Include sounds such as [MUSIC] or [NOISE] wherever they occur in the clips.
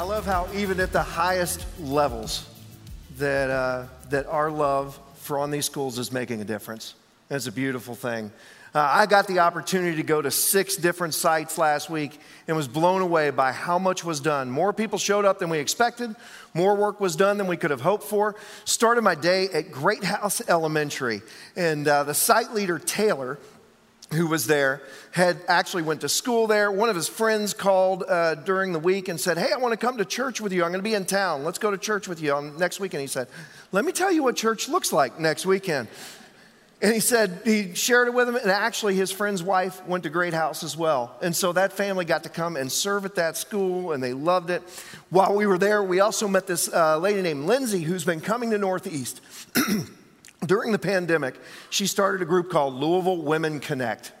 I love how even at the highest levels that, uh, that our love for on these schools is making a difference. It's a beautiful thing. Uh, I got the opportunity to go to six different sites last week and was blown away by how much was done. More people showed up than we expected. More work was done than we could have hoped for. Started my day at Greathouse Elementary, and uh, the site leader, Taylor, who was there had actually went to school there. One of his friends called uh, during the week and said hey i want to come to church with you. I'm going to be in town. Let's go to church with you on next weekend. He said let me tell you what church looks like next weekend. And he said he shared it with him and actually his friend's wife went to Greathouse as well. And so that family got to come and serve at that school and they loved it. While we were there we also met this uh, lady named lindsay who's been coming to northeast [CLEARS THROAT] during the pandemic, she started a group called Louisville Women Connect.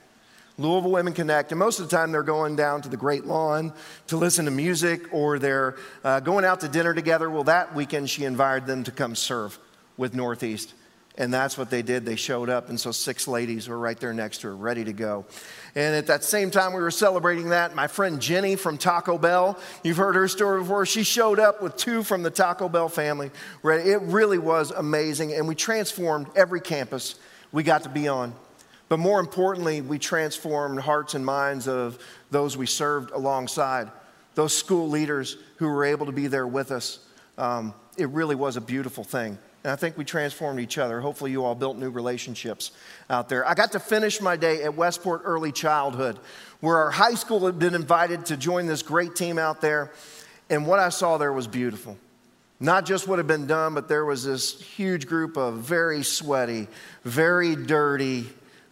Louisville Women Connect, and most of the time they're going down to the Great Lawn to listen to music or they're uh, going out to dinner together. Well, that weekend she invited them to come serve with Northeast. And that's what they did. They showed up, and so six ladies were right there next to her, ready to go. And at that same time, we were celebrating that. My friend Jenny from Taco Bell, you've heard her story before, she showed up with two from the Taco Bell family. It really was amazing, and we transformed every campus we got to be on. But more importantly, we transformed hearts and minds of those we served alongside, those school leaders who were able to be there with us. Um, it really was a beautiful thing. And I think we transformed each other. Hopefully, you all built new relationships out there. I got to finish my day at Westport Early Childhood, where our high school had been invited to join this great team out there. And what I saw there was beautiful. Not just what had been done, but there was this huge group of very sweaty, very dirty,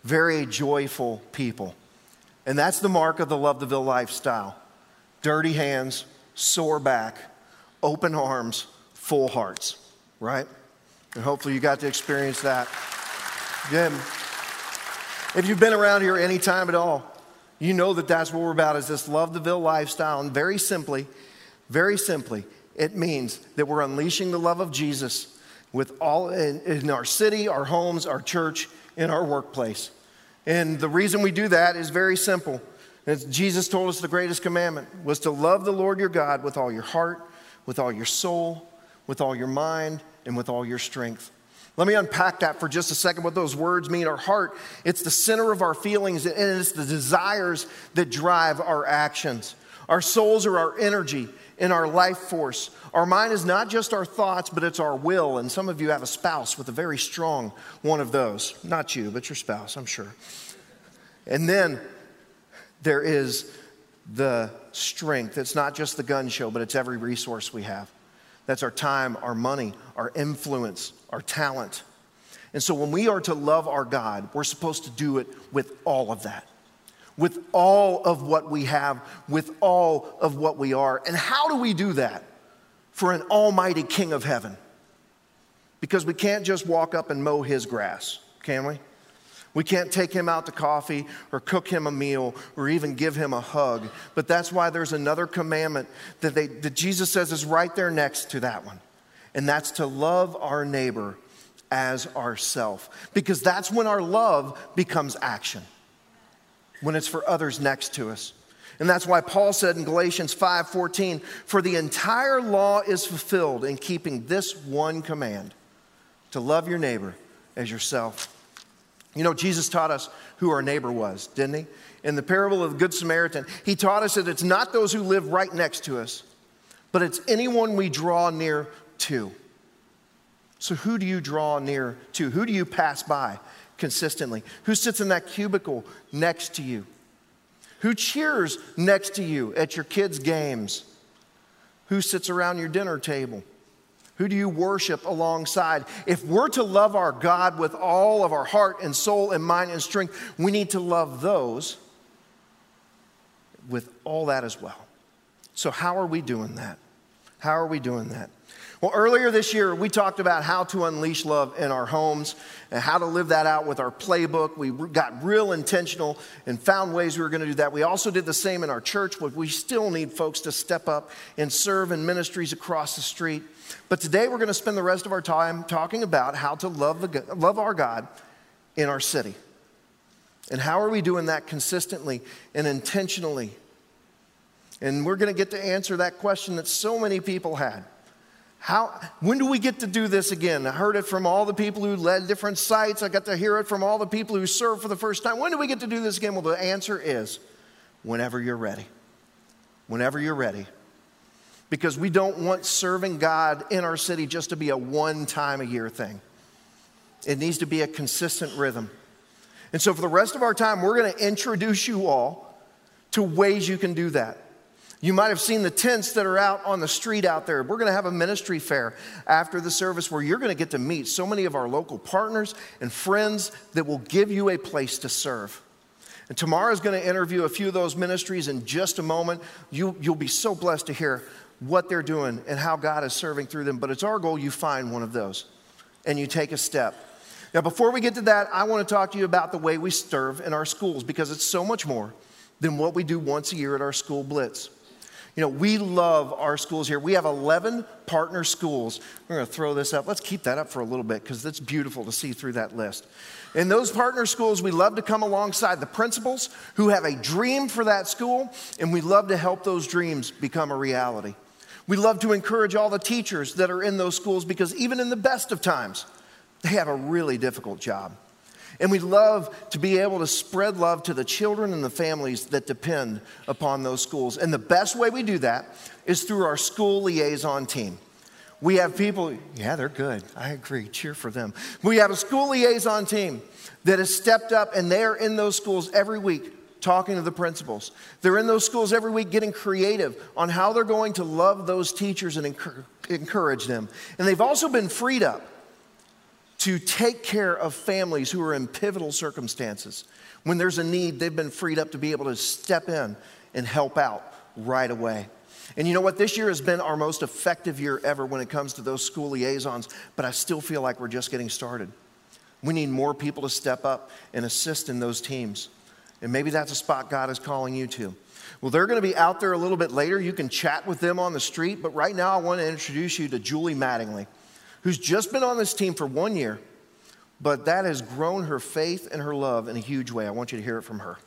very joyful people. And that's the mark of the Love the Ville lifestyle dirty hands, sore back, open arms, full hearts, right? And hopefully you got to experience that. Good. If you've been around here any time at all, you know that that's what we're about is this love the Ville lifestyle. And very simply, very simply, it means that we're unleashing the love of Jesus with all in, in our city, our homes, our church, in our workplace. And the reason we do that is very simple. As Jesus told us the greatest commandment was to love the Lord your God with all your heart, with all your soul, with all your mind, and with all your strength. Let me unpack that for just a second what those words mean. Our heart, it's the center of our feelings and it's the desires that drive our actions. Our souls are our energy and our life force. Our mind is not just our thoughts, but it's our will. And some of you have a spouse with a very strong one of those. Not you, but your spouse, I'm sure. And then there is the strength. It's not just the gun show, but it's every resource we have. That's our time, our money, our influence, our talent. And so when we are to love our God, we're supposed to do it with all of that, with all of what we have, with all of what we are. And how do we do that for an almighty King of heaven? Because we can't just walk up and mow his grass, can we? We can't take him out to coffee or cook him a meal or even give him a hug. But that's why there's another commandment that, they, that Jesus says is right there next to that one. And that's to love our neighbor as ourself. Because that's when our love becomes action, when it's for others next to us. And that's why Paul said in Galatians 5:14, "For the entire law is fulfilled in keeping this one command: to love your neighbor as yourself." You know, Jesus taught us who our neighbor was, didn't he? In the parable of the Good Samaritan, he taught us that it's not those who live right next to us, but it's anyone we draw near to. So, who do you draw near to? Who do you pass by consistently? Who sits in that cubicle next to you? Who cheers next to you at your kids' games? Who sits around your dinner table? Who do you worship alongside? If we're to love our God with all of our heart and soul and mind and strength, we need to love those with all that as well. So, how are we doing that? How are we doing that? Well, earlier this year, we talked about how to unleash love in our homes and how to live that out with our playbook. We got real intentional and found ways we were going to do that. We also did the same in our church, but we still need folks to step up and serve in ministries across the street. But today, we're going to spend the rest of our time talking about how to love, the, love our God in our city. And how are we doing that consistently and intentionally? And we're going to get to answer that question that so many people had. How, when do we get to do this again? I heard it from all the people who led different sites. I got to hear it from all the people who served for the first time. When do we get to do this again? Well, the answer is whenever you're ready. Whenever you're ready. Because we don't want serving God in our city just to be a one time a year thing, it needs to be a consistent rhythm. And so, for the rest of our time, we're going to introduce you all to ways you can do that. You might have seen the tents that are out on the street out there. We're going to have a ministry fair after the service where you're going to get to meet so many of our local partners and friends that will give you a place to serve. And Tamara is going to interview a few of those ministries in just a moment. You, you'll be so blessed to hear what they're doing and how God is serving through them. But it's our goal you find one of those and you take a step. Now, before we get to that, I want to talk to you about the way we serve in our schools because it's so much more than what we do once a year at our school blitz. You know, we love our schools here. We have 11 partner schools. We're going to throw this up. Let's keep that up for a little bit because it's beautiful to see through that list. In those partner schools, we love to come alongside the principals who have a dream for that school, and we love to help those dreams become a reality. We love to encourage all the teachers that are in those schools because even in the best of times, they have a really difficult job. And we love to be able to spread love to the children and the families that depend upon those schools. And the best way we do that is through our school liaison team. We have people, yeah, they're good. I agree. Cheer for them. We have a school liaison team that has stepped up and they're in those schools every week talking to the principals. They're in those schools every week getting creative on how they're going to love those teachers and encourage them. And they've also been freed up to take care of families who are in pivotal circumstances. When there's a need, they've been freed up to be able to step in and help out right away. And you know what? This year has been our most effective year ever when it comes to those school liaisons, but I still feel like we're just getting started. We need more people to step up and assist in those teams. And maybe that's a spot God is calling you to. Well, they're going to be out there a little bit later. You can chat with them on the street, but right now I want to introduce you to Julie Mattingly who's just been on this team for one year, but that has grown her faith and her love in a huge way. I want you to hear it from her.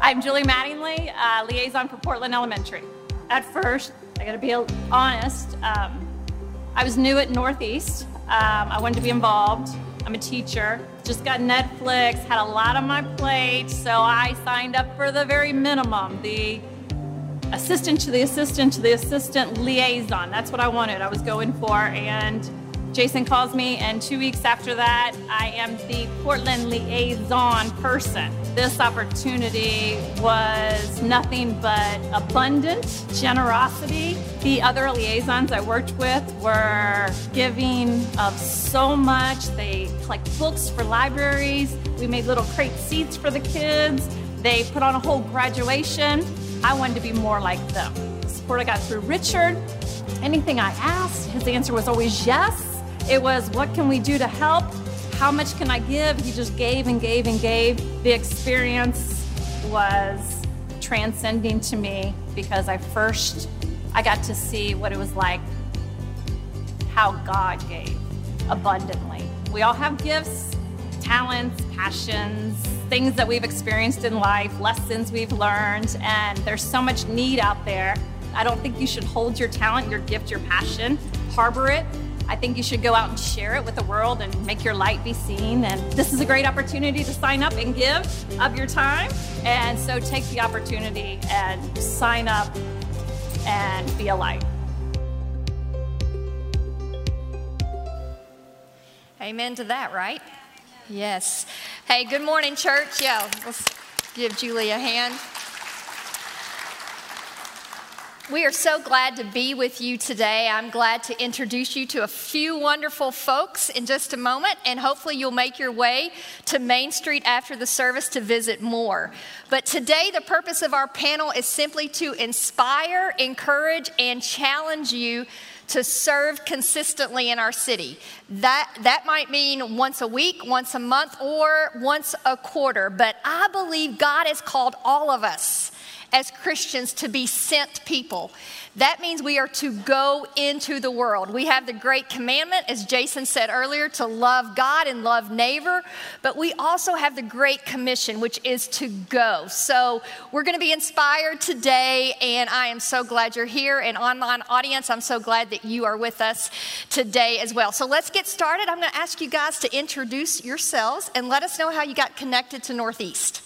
I'm Julie Mattingly, uh, liaison for Portland Elementary. At first, I gotta be honest, um, I was new at Northeast. Um, I wanted to be involved. I'm a teacher. Just got Netflix, had a lot on my plate, so I signed up for the very minimum, the assistant to the assistant to the assistant liaison. That's what I wanted. I was going for. And Jason calls me, and two weeks after that, I am the Portland liaison person. This opportunity was nothing but abundant generosity. The other liaisons I worked with were giving of so much. They collect books for libraries. We made little crate seats for the kids. They put on a whole graduation. I wanted to be more like them. The support I got through Richard, anything I asked, his answer was always yes. It was, what can we do to help? How much can I give? He just gave and gave and gave. The experience was transcending to me because I first I got to see what it was like how God gave abundantly. We all have gifts, talents, passions, things that we've experienced in life, lessons we've learned, and there's so much need out there. I don't think you should hold your talent, your gift, your passion, harbor it. I think you should go out and share it with the world and make your light be seen. And this is a great opportunity to sign up and give of your time. And so take the opportunity and sign up and be a light. Amen to that, right? Yes. Hey, good morning, church. Yeah, let's give Julie a hand. We are so glad to be with you today. I'm glad to introduce you to a few wonderful folks in just a moment, and hopefully, you'll make your way to Main Street after the service to visit more. But today, the purpose of our panel is simply to inspire, encourage, and challenge you to serve consistently in our city. That, that might mean once a week, once a month, or once a quarter. But I believe God has called all of us as Christians to be sent people. That means we are to go into the world. We have the great commandment, as Jason said earlier, to love God and love neighbor, but we also have the great commission, which is to go. So we're going to be inspired today, and I am so glad you're here. And online audience, I'm so glad that you are with us today as well. So let's get started. I'm going to ask you guys to introduce yourselves and let us know how you got connected to Northeast.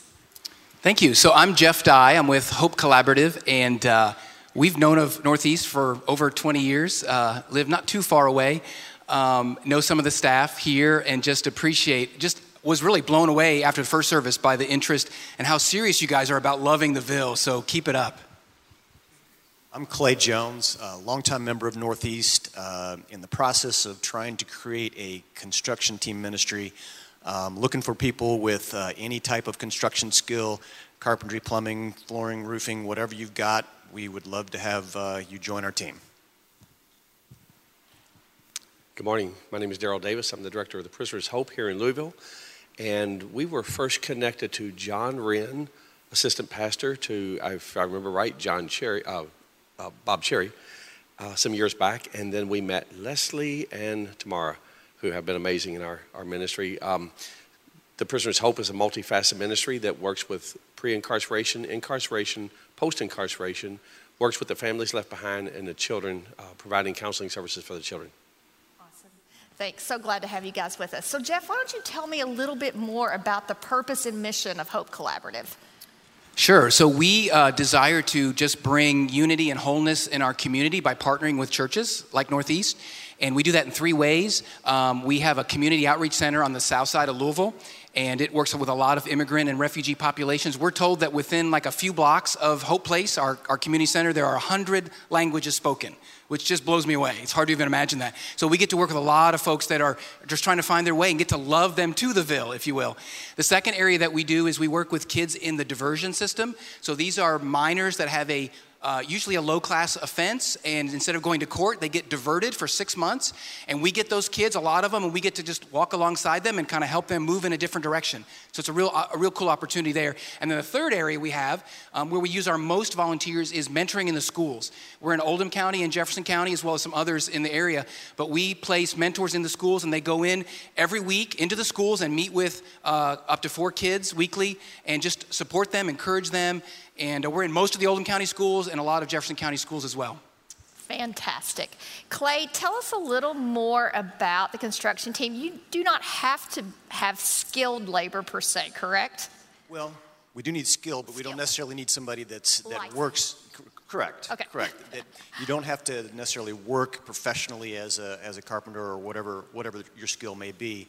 Thank you. So I'm Jeff Dye. I'm with Hope Collaborative, and uh, we've known of Northeast for over 20 years. Uh, live not too far away. Um, know some of the staff here, and just appreciate. Just was really blown away after the first service by the interest and how serious you guys are about loving the Ville. So keep it up. I'm Clay Jones, a longtime member of Northeast, uh, in the process of trying to create a construction team ministry um, looking for people with uh, any type of construction skill, carpentry, plumbing, flooring, roofing, whatever you've got. We would love to have uh, you join our team. Good morning. My name is Daryl Davis. I'm the director of the Prisoners Hope here in Louisville. And we were first connected to John Wren, assistant pastor, to, if I remember right, John Cherry, uh, uh, Bob Cherry, uh, some years back. And then we met Leslie and Tamara who have been amazing in our, our ministry. Um, the Prisoner's Hope is a multifaceted ministry that works with pre incarceration, incarceration, post incarceration, works with the families left behind and the children, uh, providing counseling services for the children. Awesome. Thanks. So glad to have you guys with us. So, Jeff, why don't you tell me a little bit more about the purpose and mission of Hope Collaborative? Sure. So we uh, desire to just bring unity and wholeness in our community by partnering with churches like Northeast. And we do that in three ways. Um, we have a community outreach center on the south side of Louisville, and it works with a lot of immigrant and refugee populations. We're told that within like a few blocks of Hope Place, our, our community center, there are 100 languages spoken, which just blows me away. It's hard to even imagine that. So we get to work with a lot of folks that are just trying to find their way and get to love them to the Ville, if you will. The second area that we do is we work with kids in the diversion system. So these are minors that have a uh, usually a low class offense, and instead of going to court, they get diverted for six months. And we get those kids, a lot of them, and we get to just walk alongside them and kind of help them move in a different direction. So it's a real, a real cool opportunity there. And then the third area we have, um, where we use our most volunteers, is mentoring in the schools. We're in Oldham County and Jefferson County, as well as some others in the area. But we place mentors in the schools, and they go in every week into the schools and meet with uh, up to four kids weekly and just support them, encourage them and uh, we're in most of the Oldham County schools and a lot of Jefferson County schools as well. Fantastic. Clay, tell us a little more about the construction team. You do not have to have skilled labor per se, correct? Well, we do need skill, but we don't necessarily need somebody that's, that works. Correct. Okay. Correct. That you don't have to necessarily work professionally as a, as a carpenter or whatever, whatever your skill may be.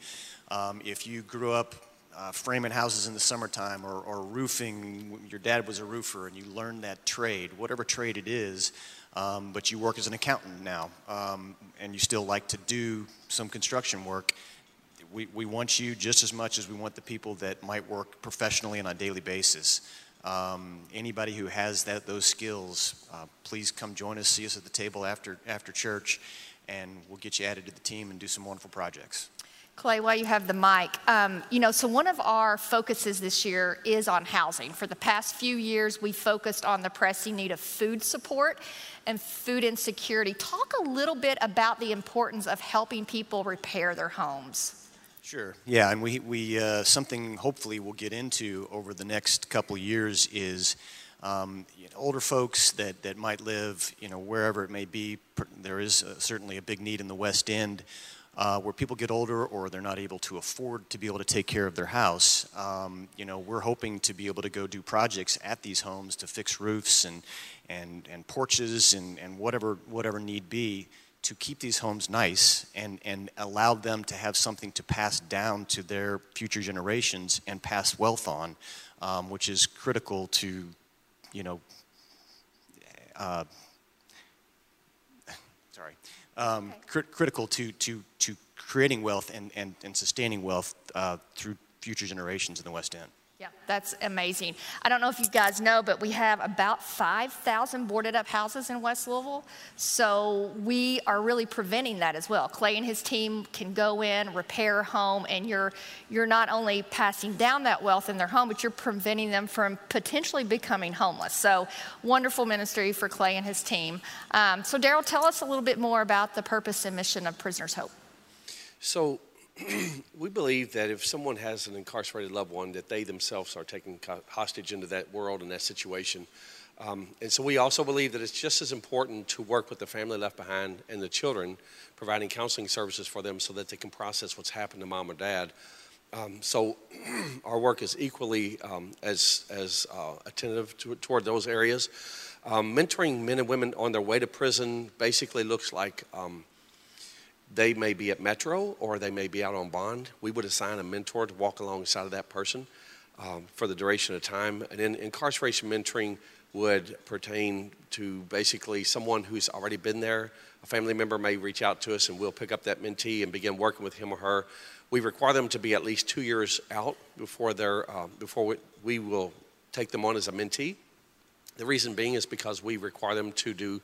Um, if you grew up uh, framing houses in the summertime or, or, roofing. Your dad was a roofer and you learned that trade, whatever trade it is, um, but you work as an accountant now um, and you still like to do some construction work. We, we want you just as much as we want the people that might work professionally on a daily basis. Um, anybody who has that, those skills, uh, please come join us, see us at the table after, after church, and we'll get you added to the team and do some wonderful projects. Clay, while you have the mic, um, you know, so one of our focuses this year is on housing. For the past few years, we focused on the pressing need of food support and food insecurity. Talk a little bit about the importance of helping people repair their homes. Sure. Yeah, and we, we uh, something hopefully we'll get into over the next couple years is um, you know, older folks that, that might live, you know, wherever it may be. There is uh, certainly a big need in the West End uh, where people get older or they're not able to afford to be able to take care of their house. Um, you know, we're hoping to be able to go do projects at these homes to fix roofs and, and, and porches and, and whatever, whatever need be to keep these homes nice and, and allow them to have something to pass down to their future generations and pass wealth on, um, which is critical to, you know, uh, um, okay. cr- critical to, to, to creating wealth and, and, and sustaining wealth uh, through future generations in the West End. Yeah, that's amazing. I don't know if you guys know, but we have about 5,000 boarded up houses in West Louisville. So we are really preventing that as well. Clay and his team can go in, repair home, and you're, you're not only passing down that wealth in their home, but you're preventing them from potentially becoming homeless. So wonderful ministry for Clay and his team. Um, so, Daryl, tell us a little bit more about the purpose and mission of Prisoners Hope. So, [CLEARS THROAT] we believe that if someone has an incarcerated loved one, that they themselves are taken hostage into that world and that situation. Um, and so we also believe that it's just as important to work with the family left behind and the children, providing counseling services for them so that they can process what's happened to mom or dad. Um, so [CLEARS THROAT] our work is equally um, as, as uh, attentive to, toward those areas. Um, mentoring men and women on their way to prison basically looks like um, they may be at Metro or they may be out on bond. We would assign a mentor to walk alongside of that person um, for the duration of time. And then incarceration mentoring would pertain to basically someone who's already been there. A family member may reach out to us and we'll pick up that mentee and begin working with him or her. We require them to be at least two years out before, they're, uh, before we, we will take them on as a mentee. The reason being is because we require them to do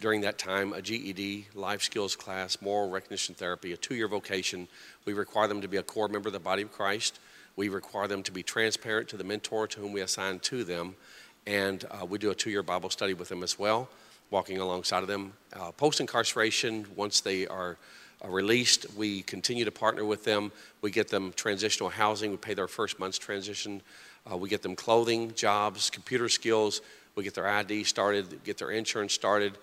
during that time a GED, life skills class, moral reconation therapy, a two year vocation. We require them to be a core member of the body of Christ. We require them to be transparent to the mentor to whom we assign to them. And uh, we do a two year Bible study with them as well, walking alongside of them. Uh, Post incarceration, once they are uh, released, we continue to partner with them. We get them transitional housing, we pay their first month's transition. Uh, we get them clothing, jobs, computer skills. We get their ID started, get their insurance started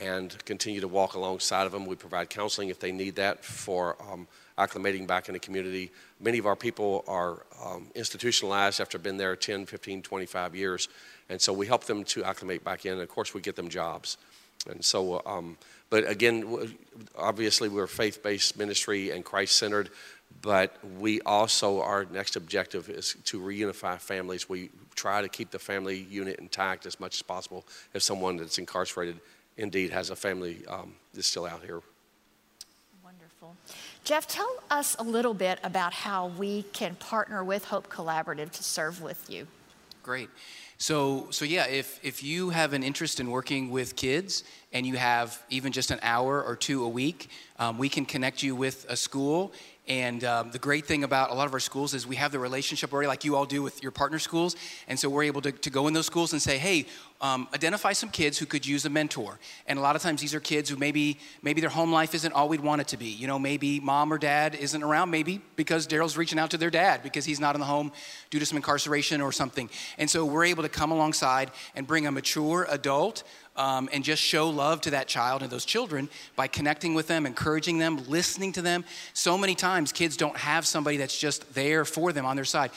and continue to walk alongside of them. We provide counseling if they need that for um, acclimating back in the community. Many of our people are um, institutionalized after been there 10, 15, 25 years, and so we help them to acclimate back in. And of course, we get them jobs. And so, um, but again, obviously, we're faith based ministry and Christ centered, but we also, our next objective is to reunify families. We try to keep the family unit intact as much as possible if someone that's incarcerated indeed has a family um, that's still out here. Wonderful. Jeff, tell us a little bit about how we can partner with Hope Collaborative to serve with you. Great. So, so yeah, if, if you have an interest in working with kids and you have even just an hour or two a week, um, we can connect you with a school and um, the great thing about a lot of our schools is we have the relationship already, like you all do with your partner schools. And so we're able to, to go in those schools and say, hey, um, identify some kids who could use a mentor. And a lot of times these are kids who maybe maybe their home life isn't all we'd want it to be. You know, maybe mom or dad isn't around, maybe because Daryl's reaching out to their dad because he's not in the home due to some incarceration or something. And so we're able to come alongside and bring a mature adult um, and just show love to that child and those children by connecting with them, encouraging them, listening to them. So many times, kids don't have somebody that's just there for them on their side.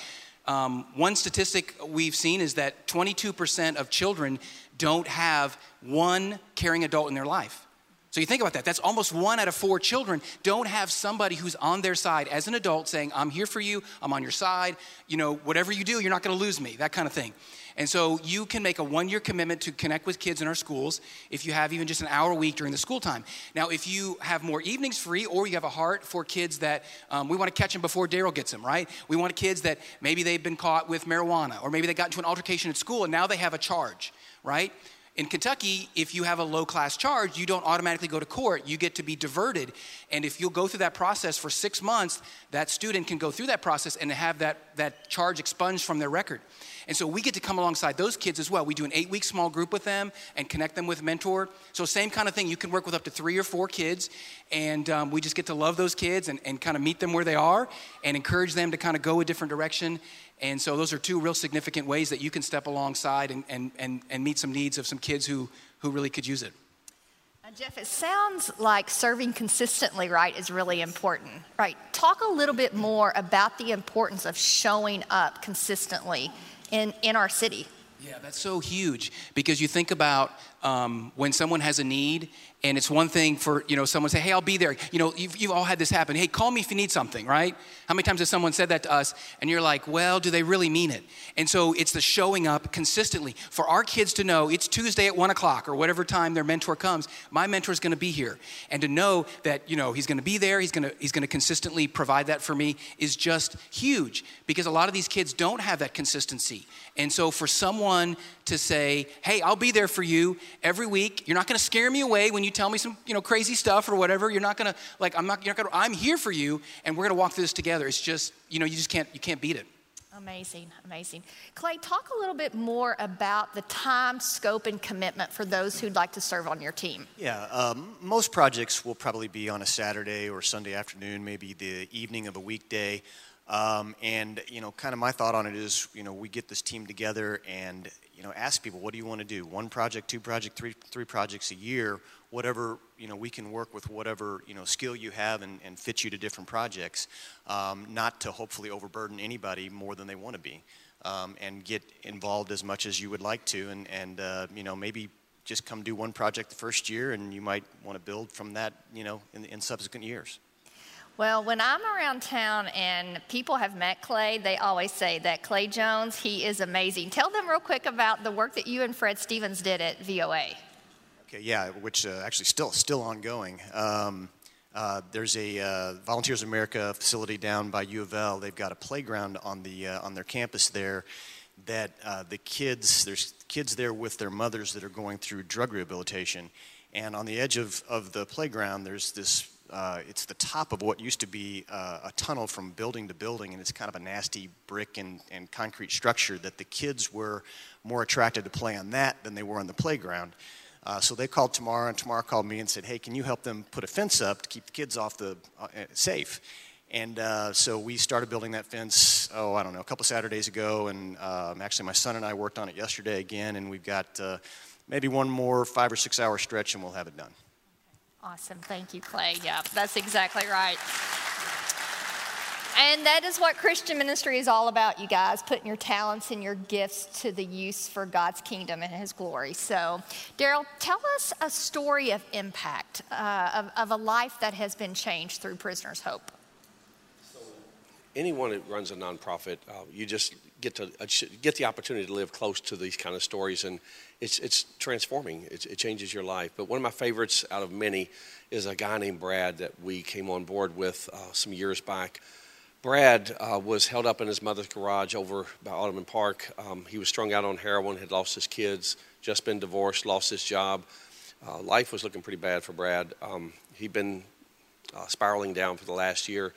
Um, one statistic we've seen is that 22% of children don't have one caring adult in their life. So you think about that. That's almost one out of four children don't have somebody who's on their side as an adult saying, I'm here for you, I'm on your side, you know, whatever you do, you're not gonna lose me, that kind of thing. And so you can make a one year commitment to connect with kids in our schools if you have even just an hour a week during the school time. Now, if you have more evenings free or you have a heart for kids that um, we want to catch them before Daryl gets them, right? We want kids that maybe they've been caught with marijuana or maybe they got into an altercation at school and now they have a charge, right? In Kentucky, if you have a low class charge, you don't automatically go to court. You get to be diverted. And if you'll go through that process for six months, that student can go through that process and have that, that charge expunged from their record. And so we get to come alongside those kids as well. We do an eight week small group with them and connect them with mentor. So, same kind of thing. You can work with up to three or four kids, and um, we just get to love those kids and, and kind of meet them where they are and encourage them to kind of go a different direction. And so, those are two real significant ways that you can step alongside and, and, and, and meet some needs of some kids who, who really could use it. Jeff, it sounds like serving consistently, right, is really important, right? Talk a little bit more about the importance of showing up consistently in, in our city. Yeah, that's so huge because you think about um, when someone has a need, and it's one thing for you know someone say, "Hey, I'll be there." You know, you've, you've all had this happen. Hey, call me if you need something, right? How many times has someone said that to us, and you're like, "Well, do they really mean it?" And so it's the showing up consistently for our kids to know it's Tuesday at one o'clock or whatever time their mentor comes. My mentor is going to be here, and to know that you know he's going to be there, he's going to he's going to consistently provide that for me is just huge because a lot of these kids don't have that consistency. And so for someone to say, "Hey, I'll be there for you every week. You're not going to scare me away when you tell me some, you know, crazy stuff or whatever. You're not going to like I'm not you're not going to I'm here for you and we're going to walk through this together." It's just, you know, you just can't you can't beat it. Amazing, amazing. Clay, talk a little bit more about the time, scope, and commitment for those who'd like to serve on your team. Yeah, um, most projects will probably be on a Saturday or Sunday afternoon, maybe the evening of a weekday. Um, and you know, kind of my thought on it is, you know, we get this team together and you know, ask people, what do you want to do? One project, two project, three three projects a year, whatever you know, we can work with whatever you know skill you have and, and fit you to different projects, um, not to hopefully overburden anybody more than they want to be, um, and get involved as much as you would like to, and and uh, you know maybe just come do one project the first year, and you might want to build from that, you know, in, in subsequent years. Well, when I'm around town and people have met Clay, they always say that Clay Jones, he is amazing. Tell them real quick about the work that you and Fred Stevens did at VOA. Okay, yeah, which uh, actually still still ongoing. Um, uh, there's a uh, Volunteers of America facility down by U of L. They've got a playground on the uh, on their campus there. That uh, the kids there's kids there with their mothers that are going through drug rehabilitation, and on the edge of, of the playground there's this uh, it's the top of what used to be uh, a tunnel from building to building, and it's kind of a nasty brick and, and concrete structure that the kids were more attracted to play on that than they were on the playground. Uh, so they called Tamara, and Tamara called me and said, "Hey, can you help them put a fence up to keep the kids off the uh, uh, safe?" And uh, so we started building that fence. Oh, I don't know, a couple Saturdays ago, and um, actually my son and I worked on it yesterday again, and we've got maybe one more five or six hour stretch, and we'll have it done. Awesome. Thank you, Clay. Yeah, that's exactly right. And that is what Christian ministry is all about, you guys, putting your talents and your gifts to the use for God's kingdom and His glory. So, Daryl, tell us a story of impact, uh, of, of a life that has been changed through Prisoner's Hope. Anyone that runs a nonprofit, uh, you just get to uh, get the opportunity to live close to these kind of stories, and it's it's transforming. It's, it changes your life. But one of my favorites out of many is a guy named Brad that we came on board with uh, some years back. Brad uh, was held up in his mother's garage over by Ottoman Park. Um, he was strung out on heroin, had lost his kids, just been divorced, lost his job. Uh, life was looking pretty bad for Brad. Um, he'd been uh, spiraling down for the last year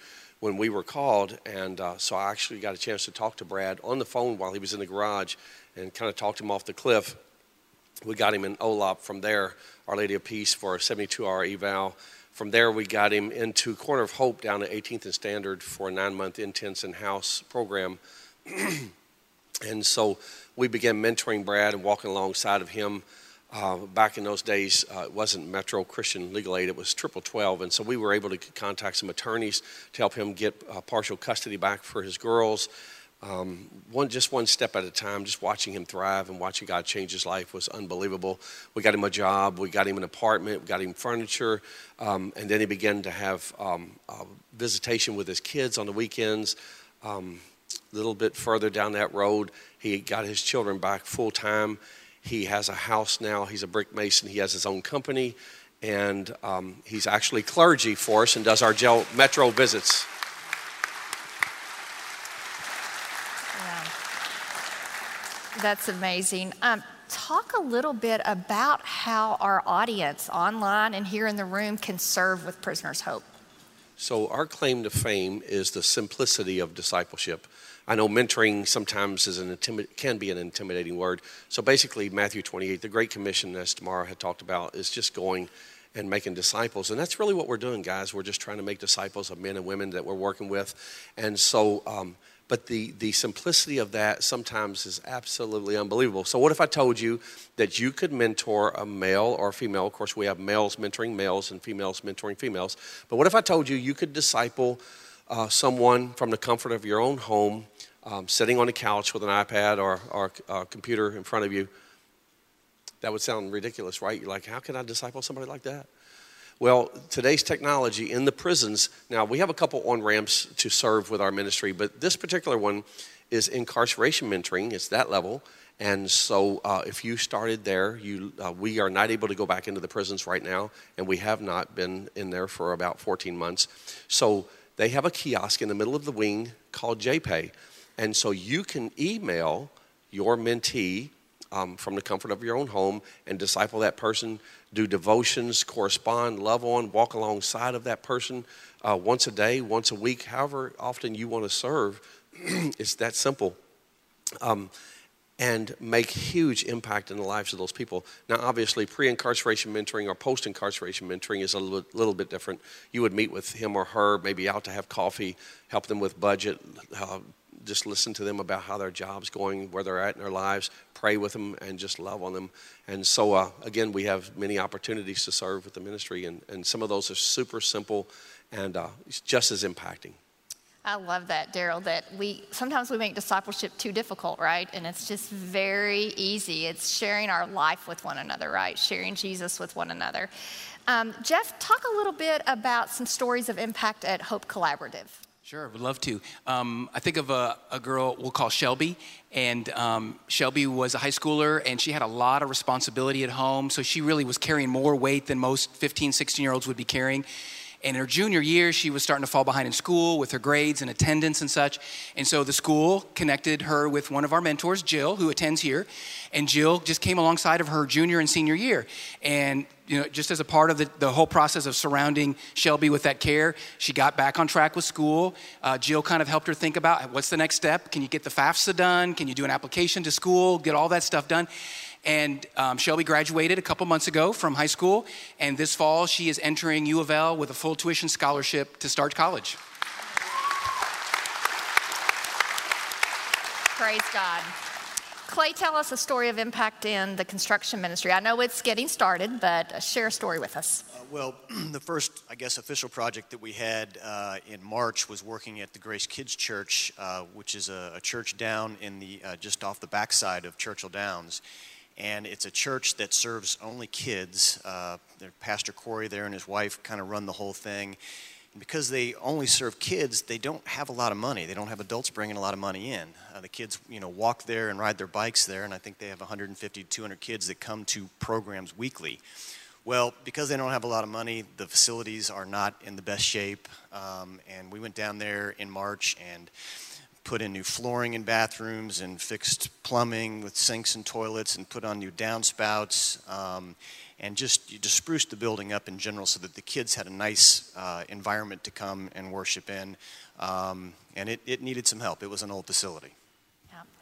when we were called. And uh, so I actually got a chance to talk to Brad on the phone while he was in the garage and kind of talked him off the cliff. We got him in OLOP from there, Our Lady of Peace, for a 72 hour eval. From there, we got him into Corner of Hope down at 18th and Standard for a nine month intense in house program. [CLEARS THROAT] and so we began mentoring Brad and walking alongside of him uh, back in those days, uh, it wasn't Metro Christian Legal Aid, it was Triple Twelve. And so we were able to contact some attorneys to help him get uh, partial custody back for his girls. Um, one just one step at a time, just watching him thrive and watching God change his life was unbelievable. We got him a job, we got him an apartment, we got him furniture, um, and then he began to have um, visitation with his kids on the weekends. Um, a little bit further down that road, he got his children back full time. He has a house now. He's a brick mason. He has his own company, and um, he's actually clergy for us and does our gel metro visits. That's amazing. Um, talk a little bit about how our audience online and here in the room can serve with Prisoners Hope. So, our claim to fame is the simplicity of discipleship. I know mentoring sometimes is an can be an intimidating word. So basically, Matthew 28, the Great Commission, as Tamara had talked about, is just going and making disciples. And that's really what we're doing, guys. We're just trying to make disciples of men and women that we're working with. And so, um, but the, the simplicity of that sometimes is absolutely unbelievable. So, what if I told you that you could mentor a male or a female? Of course, we have males mentoring males and females mentoring females. But what if I told you you could disciple uh, someone from the comfort of your own home um, sitting on a couch with an iPad or, or a computer in front of you. That would sound ridiculous, right? You're like, how can I disciple somebody like that? Well, today's technology in the prisons, now we have a couple on ramps to serve with our ministry, but this particular one is incarceration mentoring, it's that level. And so, uh, if you started there, you, uh, we are not able to go back into the prisons right now, and we have not been in there for about 14 months. So, they have a kiosk in the middle of the wing called JPay. And so, you can email your mentee um, from the comfort of your own home and disciple that person, do devotions, correspond, love on, walk alongside of that person uh, once a day, once a week, however often you want to serve. [CLEARS THROAT] it's that simple. Um, and make huge impact in the lives of those people. Now, obviously, pre-incarceration mentoring or post-incarceration mentoring is a little, little, bit different. You would meet with him or her, maybe out to have coffee, help them with budget, uh, just listen to them about how their job's going, where they're at in their lives, pray with them, and just love on them. And so, uh, again, we have many opportunities to serve with the ministry, and, and some of those are super simple and uh, just as impacting. I love that, Daryl, that we sometimes we make discipleship too difficult, right? And it's just very easy. It's sharing our life with one another, right? Sharing Jesus with one another. Um, Jeff, talk a little bit about some stories of impact at Hope Collaborative. Sure, would love to. Um, I think of a, a, girl we'll call Shelby, and um, Shelby was a high schooler, and she had a lot of responsibility at home, so she really was carrying more weight than most 15, 16 year olds would be carrying. And in her junior year, she was starting to fall behind in school with her grades and attendance and such. And so the school connected her with one of our mentors, Jill, who attends here. And Jill just came alongside of her junior and senior year. And you know, just as a part of the, the whole process of surrounding Shelby with that care, she got back on track with school. Uh, Jill kind of helped her think about what's the next step? Can you get the FAFSA done? Can you do an application to school? Get all that stuff done. And um, Shelby graduated a couple months ago from high school, and this fall she is entering U of L with a full tuition scholarship to start college. Praise God. Clay, tell us a story of impact in the construction ministry. I know it's getting started, but share a story with us. Uh, well, [CLEARS THROAT] the first, I guess, official project that we had uh, in March was working at the Grace Kids Church, uh, which is a, a, church down in the uh, just off the backside of Churchill Downs and it's a church that serves only kids. Uh, Pastor Corey there and his wife kind of run the whole thing. And because they only serve kids, they don't have a lot of money. They don't have adults bringing a lot of money in. Uh, the kids, you know, walk there and ride their bikes there, and I think they have 150 to 200 kids that come to programs weekly. Well, because they don't have a lot of money, the facilities are not in the best shape. Um, and we went down there in March and put in new flooring in bathrooms and fixed plumbing with sinks and toilets and put on new downspouts um, and just just spruced the building up in general so that the kids had a nice uh, environment to come and worship in. Um, and it, it needed some help. It was an old facility.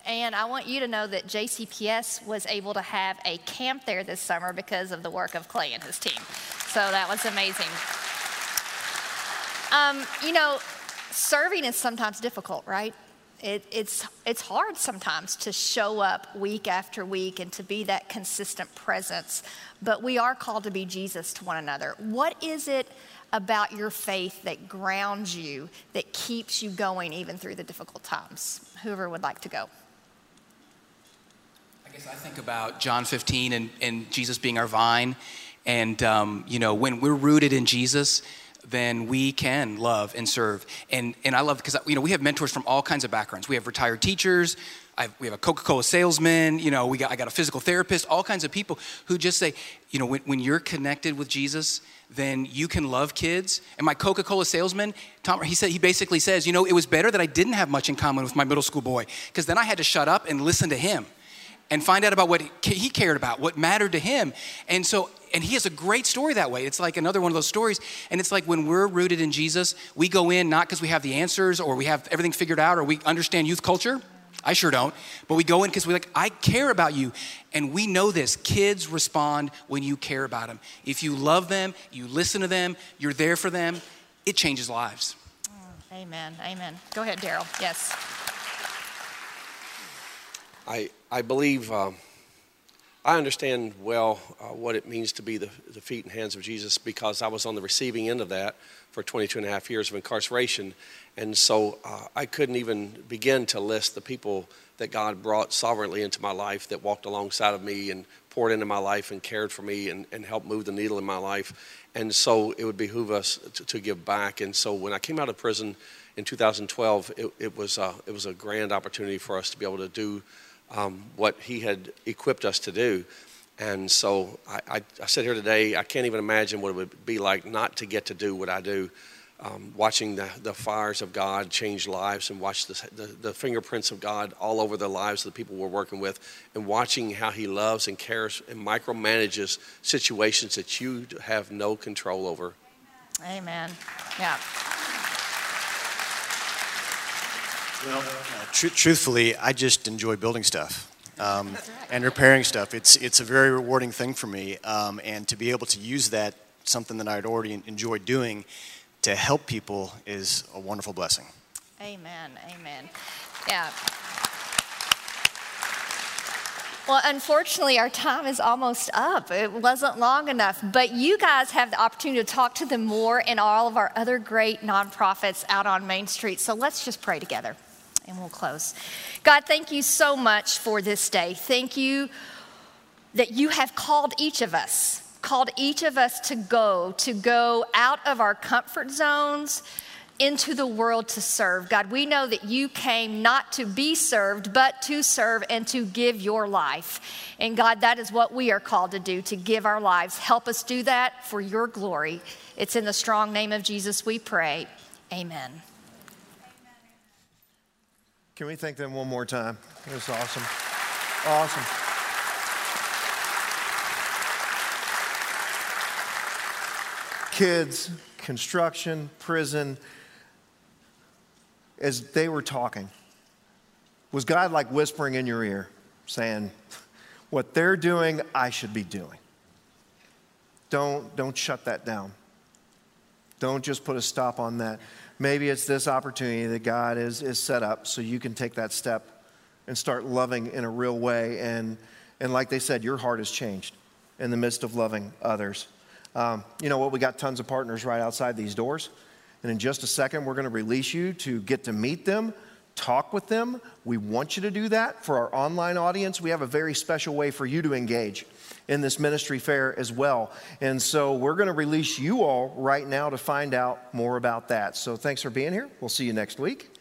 And I want you to know that JCPS was able to have a camp there this summer because of the work of Clay and his team. So that was amazing. Um, you know, serving is sometimes difficult, right? It, it's, it's hard sometimes to show up week after week and to be that consistent presence, but we are called to be Jesus to one another. What is it about your faith that grounds you, that keeps you going even through the difficult times? Whoever would like to go. I guess I think about John 15 and, and Jesus being our vine. And, um, you know, when we're rooted in Jesus, then we can love and serve. And, and I love because you know we have mentors from all kinds of backgrounds. We have retired teachers. I've, we have a Coca-Cola salesman. You know, we got I got a physical therapist. All kinds of people who just say, you know, when, when you're connected with Jesus, then you can love kids. And my Coca-Cola salesman, Tom, he said he basically says, you know, it was better that I didn't have much in common with my middle school boy because then I had to shut up and listen to him and find out about what he cared about, what mattered to him. And so, and he has a great story that way. It's like another one of those stories. And it's like when we're rooted in Jesus, we go in not because we have the answers or we have everything figured out or we understand youth culture. I sure don't. But we go in because we're like, I care about you. And we know this. Kids respond when you care about them. If you love them, you listen to them, you're there for them, it changes lives. Oh, amen. Amen. Go ahead, Daryl. Yes. I, I believe uh, I understand well uh, what it means to be the, the feet and hands of Jesus because I was on the receiving end of that for 22 and a half years of incarceration. And so uh, I couldn't even begin to list the people that God brought sovereignly into my life that walked alongside of me and poured into my life and cared for me and, and helped move the needle in my life. And so it would behoove us to, to give back. And so when I came out of prison in 2012, it, it was, uh, it was a grand opportunity for us to be able to do um, what He had equipped us to do. And so I, I, I, sit here today, I can't even imagine what it would be like not to get to do what I do. Um, watching the, the fires of God change lives and watch the, the, the, fingerprints of God all over the lives of the people we're working with, and watching how He loves and cares and micromanages situations that you have no control over. Amen. Yeah. Well, uh, tr- truthfully, I just enjoy building stuff. Um, and repairing stuff. It's, it's a very rewarding thing for me. Um, and to be able to use that, something that I'd already enjoyed doing, to help people is a wonderful blessing. Amen. Amen. Yeah. Well, unfortunately, our time is almost up. It wasn't long enough, but you guys have the opportunity to talk to them more and all of our other great nonprofits out on Main Street. So let's just pray together and we'll close. God, thank you so much for this day. Thank you that you have called each of us, called each of us to go, to go out of our comfort zones into the world to serve. God, we know that you came not to be served, but to serve and to give your life. And God, that is what we are called to do, to give our lives. Help us do that for your glory. It's in the strong name of Jesus we pray. Amen. Can we thank them one more time? It was awesome. Awesome. Kids, construction, prison, as they were talking, was God like whispering in your ear, saying, What they're doing, I should be doing? Don't, don't shut that down. Don't just put a stop on that. Maybe it's this opportunity that God is, is set up so you can take that step and start loving in a real way. And, and like they said, your heart has changed in the midst of loving others. Um, you know what? We got tons of partners right outside these doors. And in just a second, we're going to release you to get to meet them, talk with them. We want you to do that. For our online audience, we have a very special way for you to engage in this ministry fair as well. And so we're going to release you all right now to find out more about that. So thanks for being here. We'll see you next week.